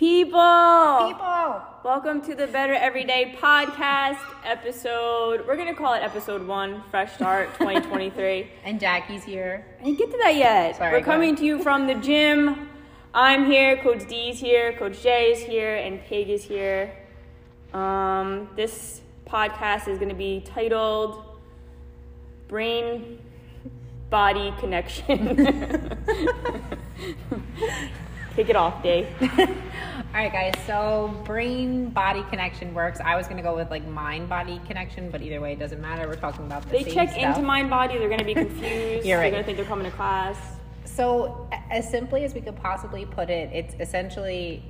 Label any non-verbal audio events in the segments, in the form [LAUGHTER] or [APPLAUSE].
People! People! Welcome to the Better Everyday Podcast episode. We're gonna call it episode one, fresh start 2023. [LAUGHS] And Jackie's here. I didn't get to that yet. Sorry, We're coming to you from the gym. I'm here, Coach D's here, Coach J is here, and Pig is here. Um, this podcast is gonna be titled Brain Body Connection. [LAUGHS] [LAUGHS] Kick it off, Dave. [LAUGHS] All right, guys. So brain body connection works. I was gonna go with like mind body connection, but either way, it doesn't matter. We're talking about the They same check stuff. into mind body, they're gonna be [LAUGHS] confused. You're right. They're gonna think they're coming to class. So, as simply as we could possibly put it, it's essentially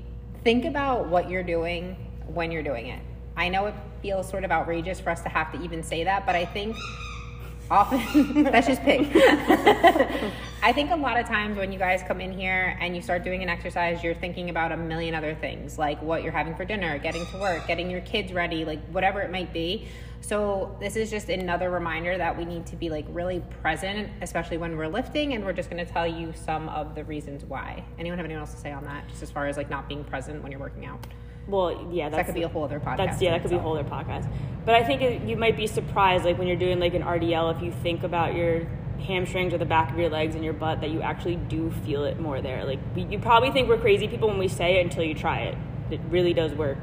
think about what you're doing when you're doing it. I know it feels sort of outrageous for us to have to even say that, but I think often [LAUGHS] that's just pig. [LAUGHS] I think a lot of times when you guys come in here and you start doing an exercise, you're thinking about a million other things, like what you're having for dinner, getting to work, getting your kids ready, like whatever it might be. So this is just another reminder that we need to be like really present, especially when we're lifting, and we're just going to tell you some of the reasons why. Anyone have anyone else to say on that, just as far as like not being present when you're working out? Well, yeah, that's that could be a whole other podcast. That's yeah, that could be a whole other podcast. But I think it, you might be surprised, like when you're doing like an RDL, if you think about your hamstrings or the back of your legs and your butt, that you actually do feel it more there. Like you probably think we're crazy people when we say it until you try it. It really does work.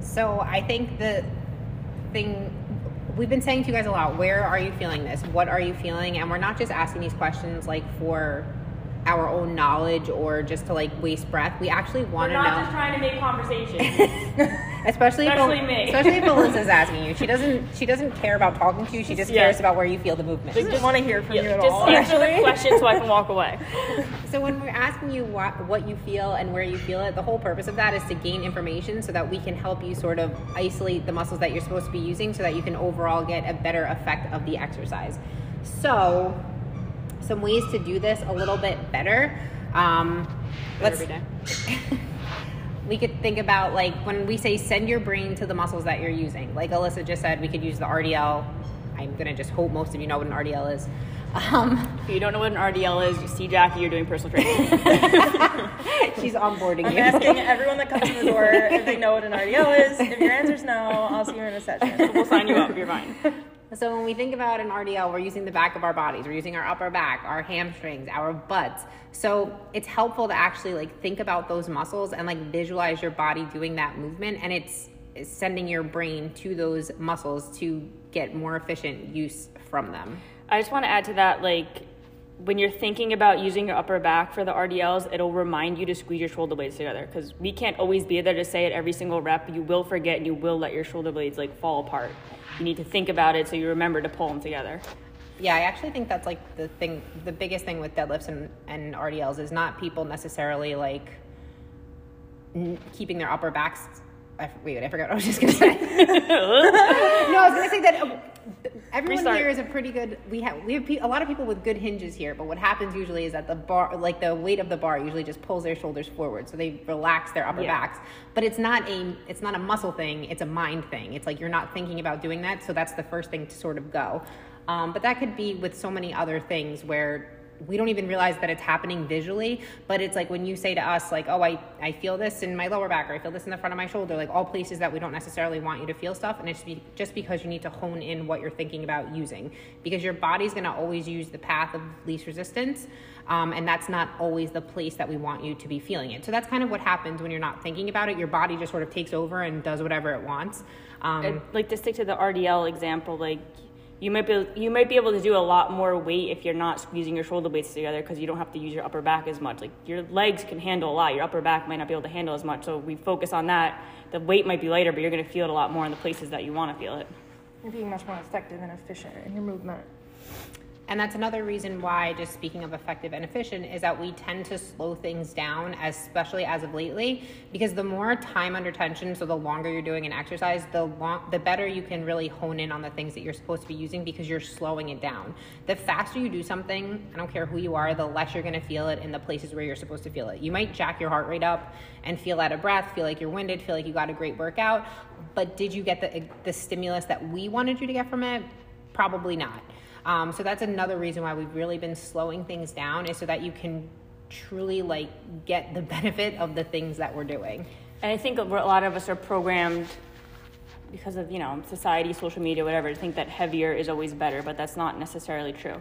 So I think the thing we've been saying to you guys a lot, where are you feeling this? What are you feeling? And we're not just asking these questions like for our own knowledge or just to like waste breath. We actually want to We're to not know. just trying to make conversation. especially [LAUGHS] Especially if, me. especially if Alyssa's [LAUGHS] asking you. She doesn't she doesn't care about talking to you. She just Yeah. cares about where you feel the movement. We just want to hear from yeah, you at just all. answer the actually. question so I can walk away. [LAUGHS] So when we're asking you what what you feel and where you feel it, the whole purpose of that is to gain information so that we can help you sort of isolate the muscles that you're supposed to be using so that you can overall get a better effect of the exercise. So some ways to do this a little bit better. Um, let's Every day. [LAUGHS] we could think about like when we say send your brain to the muscles that you're using. Like Alyssa just said, we could use the RDL. I'm gonna just hope most of you know what an RDL is. Um, If you don't know what an RDL is, you see Jackie, you're doing personal training. [LAUGHS] she's onboarding I'm you. asking everyone that comes in the door if they know what an RDL is. If your answer's no, I'll see you in a session. [LAUGHS] we'll sign you up. You're fine. So when we think about an RDL, we're using the back of our bodies. We're using our upper back, our hamstrings, our butts. So it's helpful to actually like think about those muscles and like visualize your body doing that movement and it's sending your brain to those muscles to get more efficient use from them. I just want to add to that, like when you're thinking about using your upper back for the RDLs, it'll remind you to squeeze your shoulder blades together because we can't always be there to say it every single rep. You will forget and you will let your shoulder blades like fall apart. You need to think about it so you remember to pull them together. Yeah, I actually think that's like the thing, the biggest thing with deadlifts and, and RDLs is not people necessarily like n- keeping their upper backs. I, wait, I forgot what I was just gonna say. [LAUGHS] [LAUGHS] no, I was gonna say that everyone Restart. here is a pretty good. We have we have pe- a lot of people with good hinges here, but what happens usually is that the bar, like the weight of the bar, usually just pulls their shoulders forward, so they relax their upper Yeah. backs. But it's not a it's not a muscle thing; it's a mind thing. It's like you're not thinking about doing that, so that's the first thing to sort of go. Um, but that could be with so many other things where we don't even realize that it's happening visually but it's like when you say to us like oh I, I feel this in my lower back or i feel this in the front of my shoulder like all places that we don't necessarily want you to feel stuff and it's just because you need to hone in what you're thinking about using. Because your body's going to always use the path of least resistance um, and that's not always the place that we want you to be feeling it. So that's kind of what happens when you're not thinking about it. Your body just sort of takes over and does whatever it wants. Um, like to stick to the RDL example, like you might be you might be able to do a lot more weight if you're not squeezing your shoulder blades together because you don't have to use your upper back as much. Like your legs can handle a lot, your upper back might not be able to handle as much. So we focus on that. The weight might be lighter, but you're going to feel it a lot more in the places that you want to feel it. You're being much more effective and efficient in your movement. And that's another reason why, just speaking of effective and efficient, is that we tend to slow things down, especially as of lately, because the more time under tension, so the longer you're doing an exercise, the long, the better you can really hone in on the things that you're supposed to be using because you're slowing it down. The faster you do something, I don't care who you are, the less you're going to feel it in the places where you're supposed to feel it. You might jack your heart rate up and feel out of breath, feel like you're winded, feel like you got a great workout, but did you get the the stimulus that we wanted you to get from it? Probably not. Um, so that's another reason why we've really been slowing things down is so that you can truly like get the [LAUGHS] benefit of the things that we're doing. And I think a lot of us are programmed because of, you know, society, social media, whatever, to think that heavier is always better, but that's not necessarily true.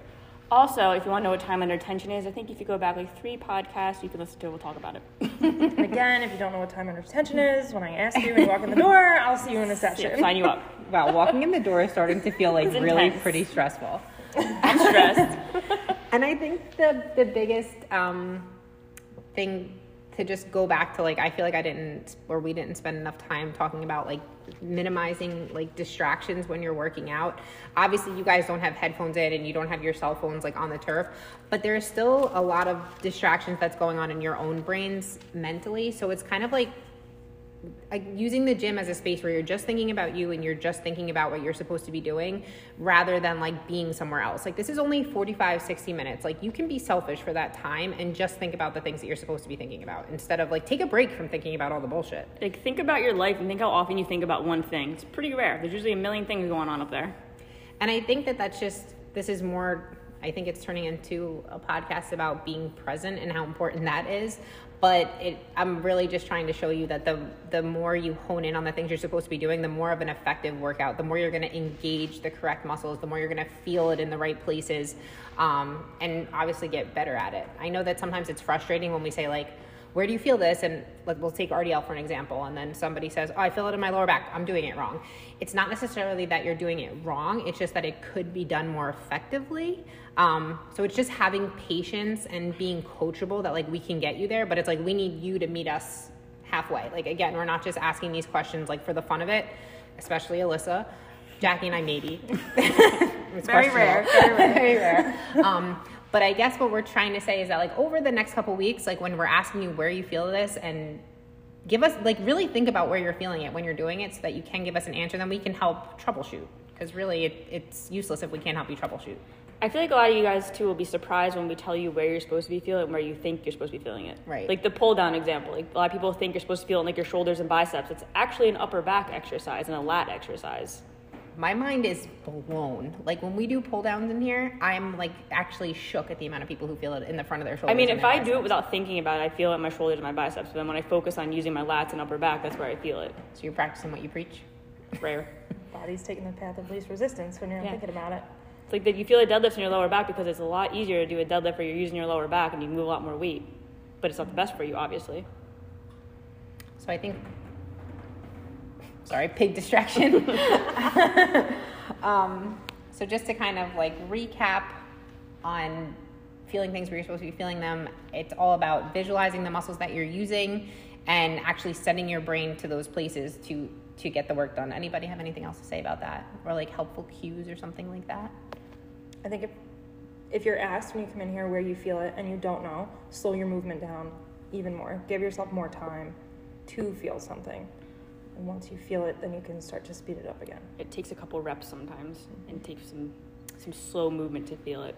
Also, if you want to know what time under tension is, I think if you go back like three podcasts, you can listen to it. We'll talk about it. And [LAUGHS] again, if you don't know what time under tension is, when I ask you when you walk in the door, I'll see you in a [LAUGHS] Yeah, session. sign you up. Wow, walking in the door is starting to feel like really pretty stressful. I'm stressed. [LAUGHS] And I think the the biggest um, thing to just go back to like I feel like I didn't or we didn't spend enough time talking about like minimizing like distractions when you're working out. Obviously, you guys don't have headphones in and you don't have your cell phones like on the turf, but there's still a lot of distractions that's going on in your own brains mentally. So it's kind of like like using the gym as a space where you're just thinking about you and you're just thinking about what you're supposed to be doing rather than like being somewhere else. Like this is only 45 60 minutes. Like you can be selfish for that time and just think about the things that you're supposed to be thinking about instead of like take a break from thinking about all the bullshit. Like, think about your life and think how often you think about one thing. It's pretty rare. There's usually a million things going on up there. And I think that that's just this is more I think it's turning into a podcast about being present and how important that is. But it, I'm really just trying to show you that the the more you hone in on the things you're supposed to be doing, the more of an effective workout, the more you're going to engage the correct muscles, the more you're going to feel it in the right places, um, and obviously get better at it. I know that sometimes it's frustrating when we say like, where do you feel this? And like, we'll take RDL for an example, and then somebody says, oh, I feel it in my lower back. I'm doing it wrong. It's not necessarily that you're doing it wrong. It's just that it could be done more effectively. Um, so it's just having patience and being coachable that like we can get you there. But it's like we need you to meet us halfway. Like again, we're not just asking these questions like for the fun of it, especially Alyssa. Jackie and I maybe. [LAUGHS] It's Very rare, very rare. [LAUGHS] very rare. Um, but I guess what we're trying to say is that like over the next couple weeks, like when we're asking you where you feel this and give us like really think about where you're feeling it when you're doing it so that you can give us an answer, then we can help troubleshoot. Because really it, it's useless if we can't help you troubleshoot. I feel like a lot of you guys too will be surprised when we tell you where you're supposed to be feeling and where you think you're supposed to be feeling it. Right. Like the pull down example. Like a lot of people think you're supposed to feel it in like your shoulders and biceps. It's actually an upper back exercise and a lat exercise. My mind is blown. Like when we do pull downs in here, I'm like actually shook at the amount of people who feel it in the front of their shoulders. I mean, if their I do it without thinking about it, I feel it in my shoulders and my biceps. But then when I focus on using my lats and upper back, that's where I feel it. so you're practicing what you preach. Rare. [LAUGHS] Body's taking the path of least resistance when you're not Yeah. thinking about it. It's like that you feel a deadlift in your lower back because it's a lot easier to do a deadlift where you're using your lower back and you move a lot more weight. But it's not the best for you, obviously. So I think, sorry, pig distraction. [LAUGHS] um, so just to kind of like recap on feeling things where you're supposed to be feeling them, it's all about visualizing the muscles that you're using and actually sending your brain to those places to to get the work done. Anybody have anything else to say about that, or like helpful cues or something like that? I think if if you're asked when you come in here where you feel it and you don't know, slow your movement down even more. Give yourself more time to feel something. And once you feel it, then you can start to speed it up again. It takes a couple reps sometimes mm-hmm. and takes some some slow movement to feel it.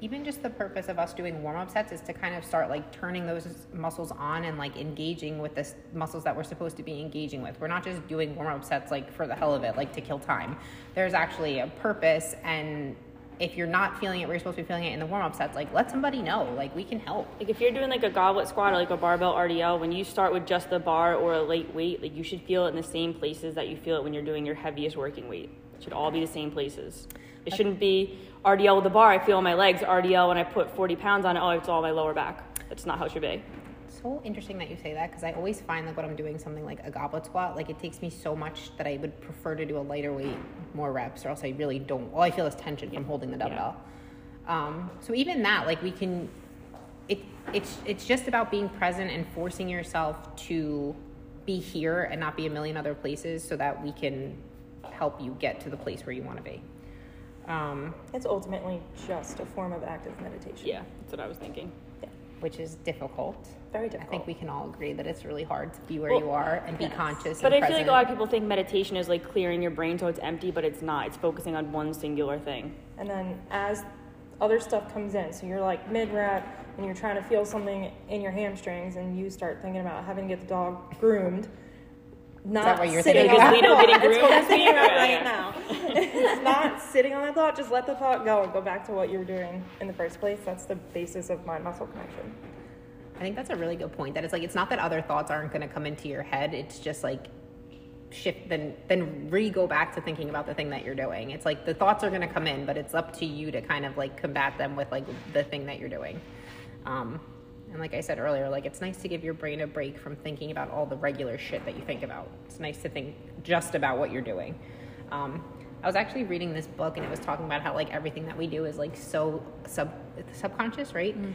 even just the purpose of us doing warm-up sets is to kind of start like turning those muscles on and like engaging with the muscles that we're supposed to be engaging with we're not just doing warm-up sets like for the hell of it like to kill time there's actually a purpose and if you're not feeling it where you're supposed to be feeling it in the warm-up sets like let somebody know like we can help Like if you're doing like a goblet squat or like a barbell RDL, when you start with just the bar or a light weight, like you should feel it in the same places that you feel it when you're doing your heaviest working weight. It should all be the same places. It shouldn't be RDL with the bar. I feel my legs. RDL when I put 40 pounds on it. Oh, it's all my lower back. That's not how it should be. So interesting that you say that because I always find like when I'm doing something like a goblet squat, like it takes me so much that I would prefer to do a lighter weight, more reps, or else I really don't. All I feel is tension from holding the dumbbell. Um, so even that, like we can, it it's it's just about being present and forcing yourself to be here and not be a million other places, so that we can help you get to the place where you want to be. Um, It's ultimately just a form of active meditation. Yeah, that's what I was thinking. Yeah. which is difficult. Very difficult. I think we can all agree that it's really hard to be where Well, you are and be conscious. But and I feel like a lot of people think meditation is like clearing your brain so it's empty, but it's not. It's focusing on one singular thing. And then as other stuff comes in, so you're like mid rep and you're trying to feel something in your hamstrings and you start thinking about having to get the dog groomed. Not that what you're sitting thinking on about? that Lino getting thought. That's what I'm groomed? thinking about right [LAUGHS] now. It's not sitting on that thought, just let the thought go and go back to what you were doing in the first place. That's the basis of mind muscle connection. I think that's a really good point. That it's like it's not that other thoughts aren't going to come into your head. It's just like shift then then re go back to thinking about the thing that you're doing. It's like the thoughts are going to come in, but it's up to you to kind of like combat them with like the thing that you're doing. Um, and like I said earlier, like it's nice to give your brain a break from thinking about all the regular shit that you think about. It's nice to think just about what you're doing. Um, I was actually reading this book and it was talking about how like everything that we do is like so sub subconscious, right? Mm.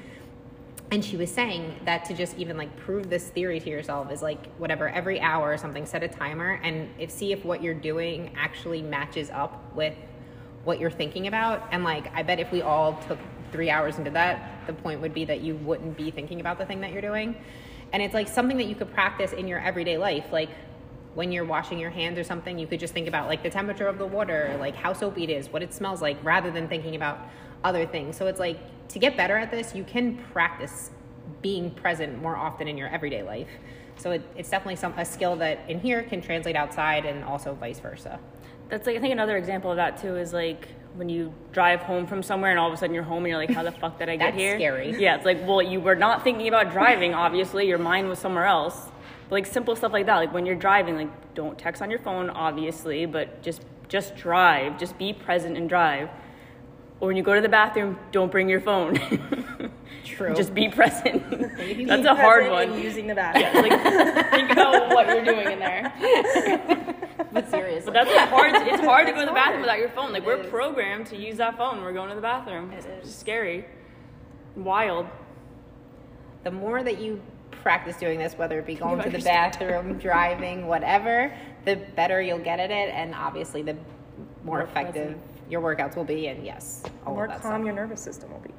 And she was saying that to just even like prove this theory to yourself is like whatever every hour or something set a timer and if see if what you're doing actually matches up with what you're thinking about and like I bet if we all took 3 hours into that the point would be that you wouldn't be thinking about the thing that you're doing. And it's like something that you could practice in your everyday life like when you're washing your hands or something, you could just think about like the temperature of the water, like how soapy it is, what it smells like, rather than thinking about other things. So it's like to get better at this, you can practice being present more often in your everyday life. So it, it's definitely some a skill that in here can translate outside and also vice versa. That's like I think another example of that too is like when you drive home from somewhere and all of a sudden you're home and you're like, how the fuck did I get That's here? scary. Yeah, it's like well you were not thinking about driving. Obviously, your mind was somewhere else. Like simple stuff like that, like when you're driving, like don't text on your phone, obviously, but just just drive, just be present and drive. Or when you go to the bathroom, don't bring your phone. [LAUGHS] True. just be present. [LAUGHS] Be That's a hard one. in using the bathroom. Yeah, like think about [LAUGHS] what you're doing in there. but seriously. But that's a hard. It's hard to go to the bathroom without your phone. Like It we're is. programmed to use that phone. when We're going to the bathroom. It It's is. scary, wild. the more that you practice doing this, whether it be [LAUGHS] going about to the bathroom, [LAUGHS] driving, whatever, the better you'll get at it, and obviously the more More effective present. your workouts will be. And yes, The all more of that calm stuff. your nervous system will be.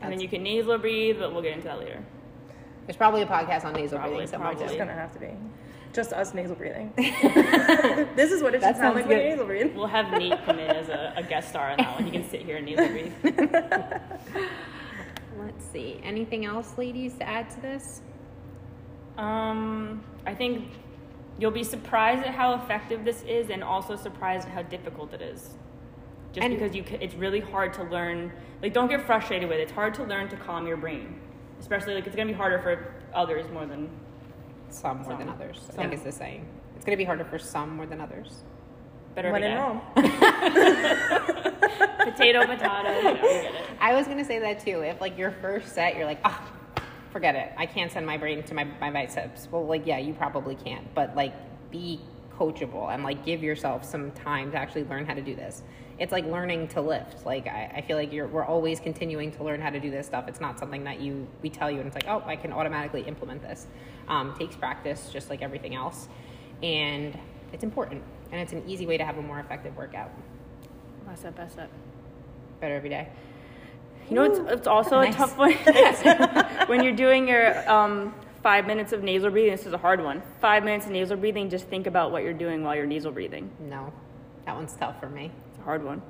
And then you can nasal breathe, but we'll get into that later. There's probably a podcast on nasal Probably, breathing somewhere probably. It's too. gonna have to be. Just us nasal breathing. [LAUGHS] this is what it That should sound sounds like when you nasal breathe. We'll have Nate come in as a, a guest star on that one. He can sit here and nasal breathe. Let's see. Anything else, ladies, to add to this? Um, I think you'll be surprised at how effective this is, and also surprised at how difficult it is. Just And- because you, ca- it's really hard to learn. Like, don't get frustrated with it. It's hard to learn to calm your brain, especially like it's gonna be harder for others more than Some more than Some. others. I think it's the saying. It's going to be harder for some more than others. better. when every in day. Rome. Potato, potato. You know, get it. I was gonna say that too. If like your first set, you're like, ah, forget it. I can't send my brain to my, my biceps. Well, like, yeah, you probably can't. But like, be coachable and like give yourself some time to actually learn how to do this. It's like learning to lift. Like, I, I feel like you're we're always continuing to learn how to do this stuff. It's not something that you we tell you and it's like, oh, I can automatically implement this. Um, takes practice, just like everything else, and it's important. And it's an easy way to have a more effective workout. Best up, best up. Better every day. You know, it's, it's also Nice. a tough one [LAUGHS] when you're doing your um, five minutes of nasal breathing. This is a hard one. Five minutes of nasal breathing. Just think about what you're doing while you're nasal breathing. No, that one's tough for me. It's a hard one.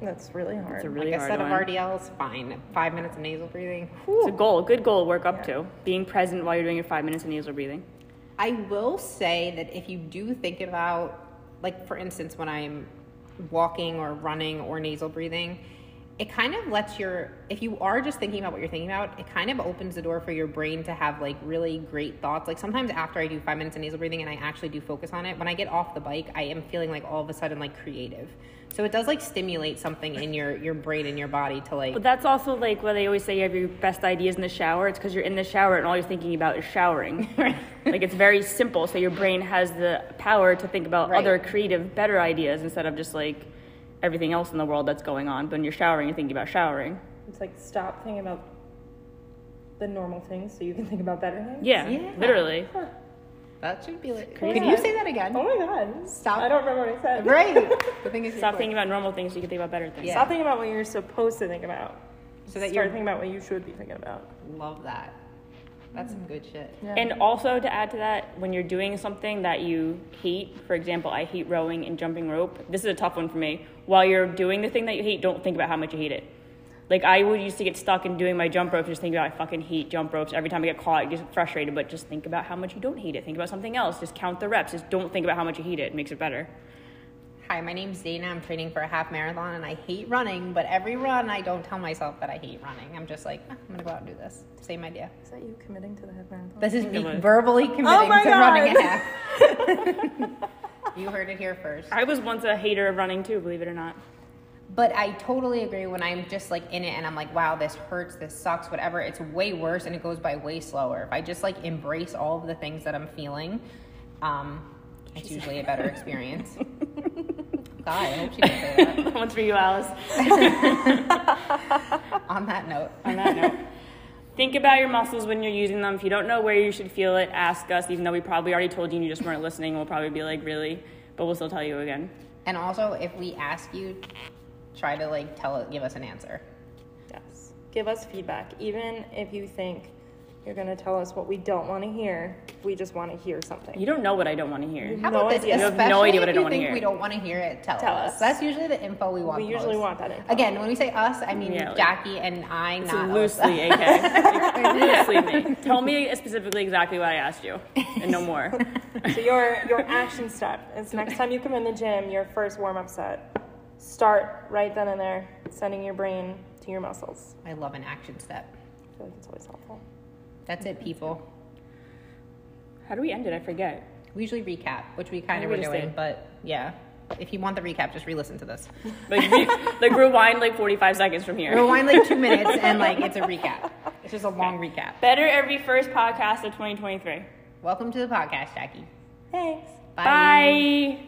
That's really hard. It's a really like a hard set one. of RDLs, fine. Five minutes of nasal breathing. It's a goal, a good goal to work up Yeah. to. Being present while you're doing your five minutes of nasal breathing. I will say that if you do think about, like for instance, when I'm walking or running or nasal breathing, it kind of lets your, if you are just thinking about what you're thinking about, it kind of opens the door for your brain to have like really great thoughts. Like sometimes after I do five minutes of nasal breathing and I actually do focus on it, when I get off the bike, I am feeling like all of a sudden like creative. So it does like stimulate something in your your brain and your body to like But that's also like what they always say you have your best ideas in the shower. It's because you're in the shower and all you're thinking about is showering. [LAUGHS] like it's very simple, so your brain has the power to think about Right. other creative, better ideas instead of just like everything else in the world that's going on. But when you're showering, you're thinking about showering. It's like stop thinking about the normal things so you can think about better things. Yeah, Yeah. literally. that should be like. Crazy. Could you say that again? Oh my god. Stop. I don't remember what I said. Right. [LAUGHS] The thing is, Stop thinking about normal things so you can think about better things. Yeah. Stop thinking about what you're supposed to think about. So that Start you're thinking about what you should be thinking about. love that. That's some good shit. Yeah. And also to add to that, when you're doing something that you hate, for example, I hate rowing and jumping rope. This is a tough one for me. While you're doing the thing that you hate, don't think about how much you hate it. Like I would used to get stuck in doing my jump ropes, just thinking about I fucking hate jump ropes. Every time I get caught, I get frustrated. But just think about how much you don't hate it. Think about something else. Just count the reps. Just don't think about how much you hate it. It makes it better. Hi, my name's Dana. I'm training for a half marathon and I hate running, but every run I don't tell myself that I hate running. I'm just like, "Ah, I'm gonna go out and do this. Same idea. Is that you committing to the half marathon? This is me of it. verbally committing Oh my to running a half. [LAUGHS] you heard it here first. I was once a hater of running too, believe it or not. But I totally agree when I'm just like in it and I'm like, wow, this hurts, this sucks, whatever. It's way worse and it goes by way slower. If I just like embrace all of the things that I'm feeling, um, it's usually a [LAUGHS] better experience. [LAUGHS] God, I hope she didn't say [LAUGHS] that. that one's for you, Alice. [LAUGHS] On that note, On that note, think about your muscles when you're using them. If you don't know where you should feel it, ask us. Even though we probably already told you and you just weren't listening, we'll probably be like, really, but we'll still tell you again. and also if we ask you, try to like tell give us an answer. Yes. Give us feedback. Even if you think you're going to tell us what we don't want to hear, we just want to hear something. You don't know what I don't want to hear. How No about this? idea. You have Especially no idea what if I don't you wanna think hear. we don't want to hear it, tell, Tell us. us. That's usually the info we want. We the usually most. want that info. Again, when we say us, I mean Yeah, like- Jackie and I, It's not loosely, us. [LAUGHS] AK. loosely me. Tell me specifically exactly what I asked you, and no more. [LAUGHS] So your your action step is next time you come in the gym, your first warm up set. Start right then and there, sending your brain to your muscles. I love an action step. I feel like it's always helpful. That's it, people. How do we end it? I forget. We usually recap, which we kind of we were doing, did. but yeah. If you want the recap, just re-listen to this. [LAUGHS] Like, re- like rewind like 45 seconds from here. Rewind like two [LAUGHS] minutes, and like it's a recap. It's just a long recap. Better every first podcast of 2023. Welcome to the podcast, Jackie. Thanks. Bye. Bye.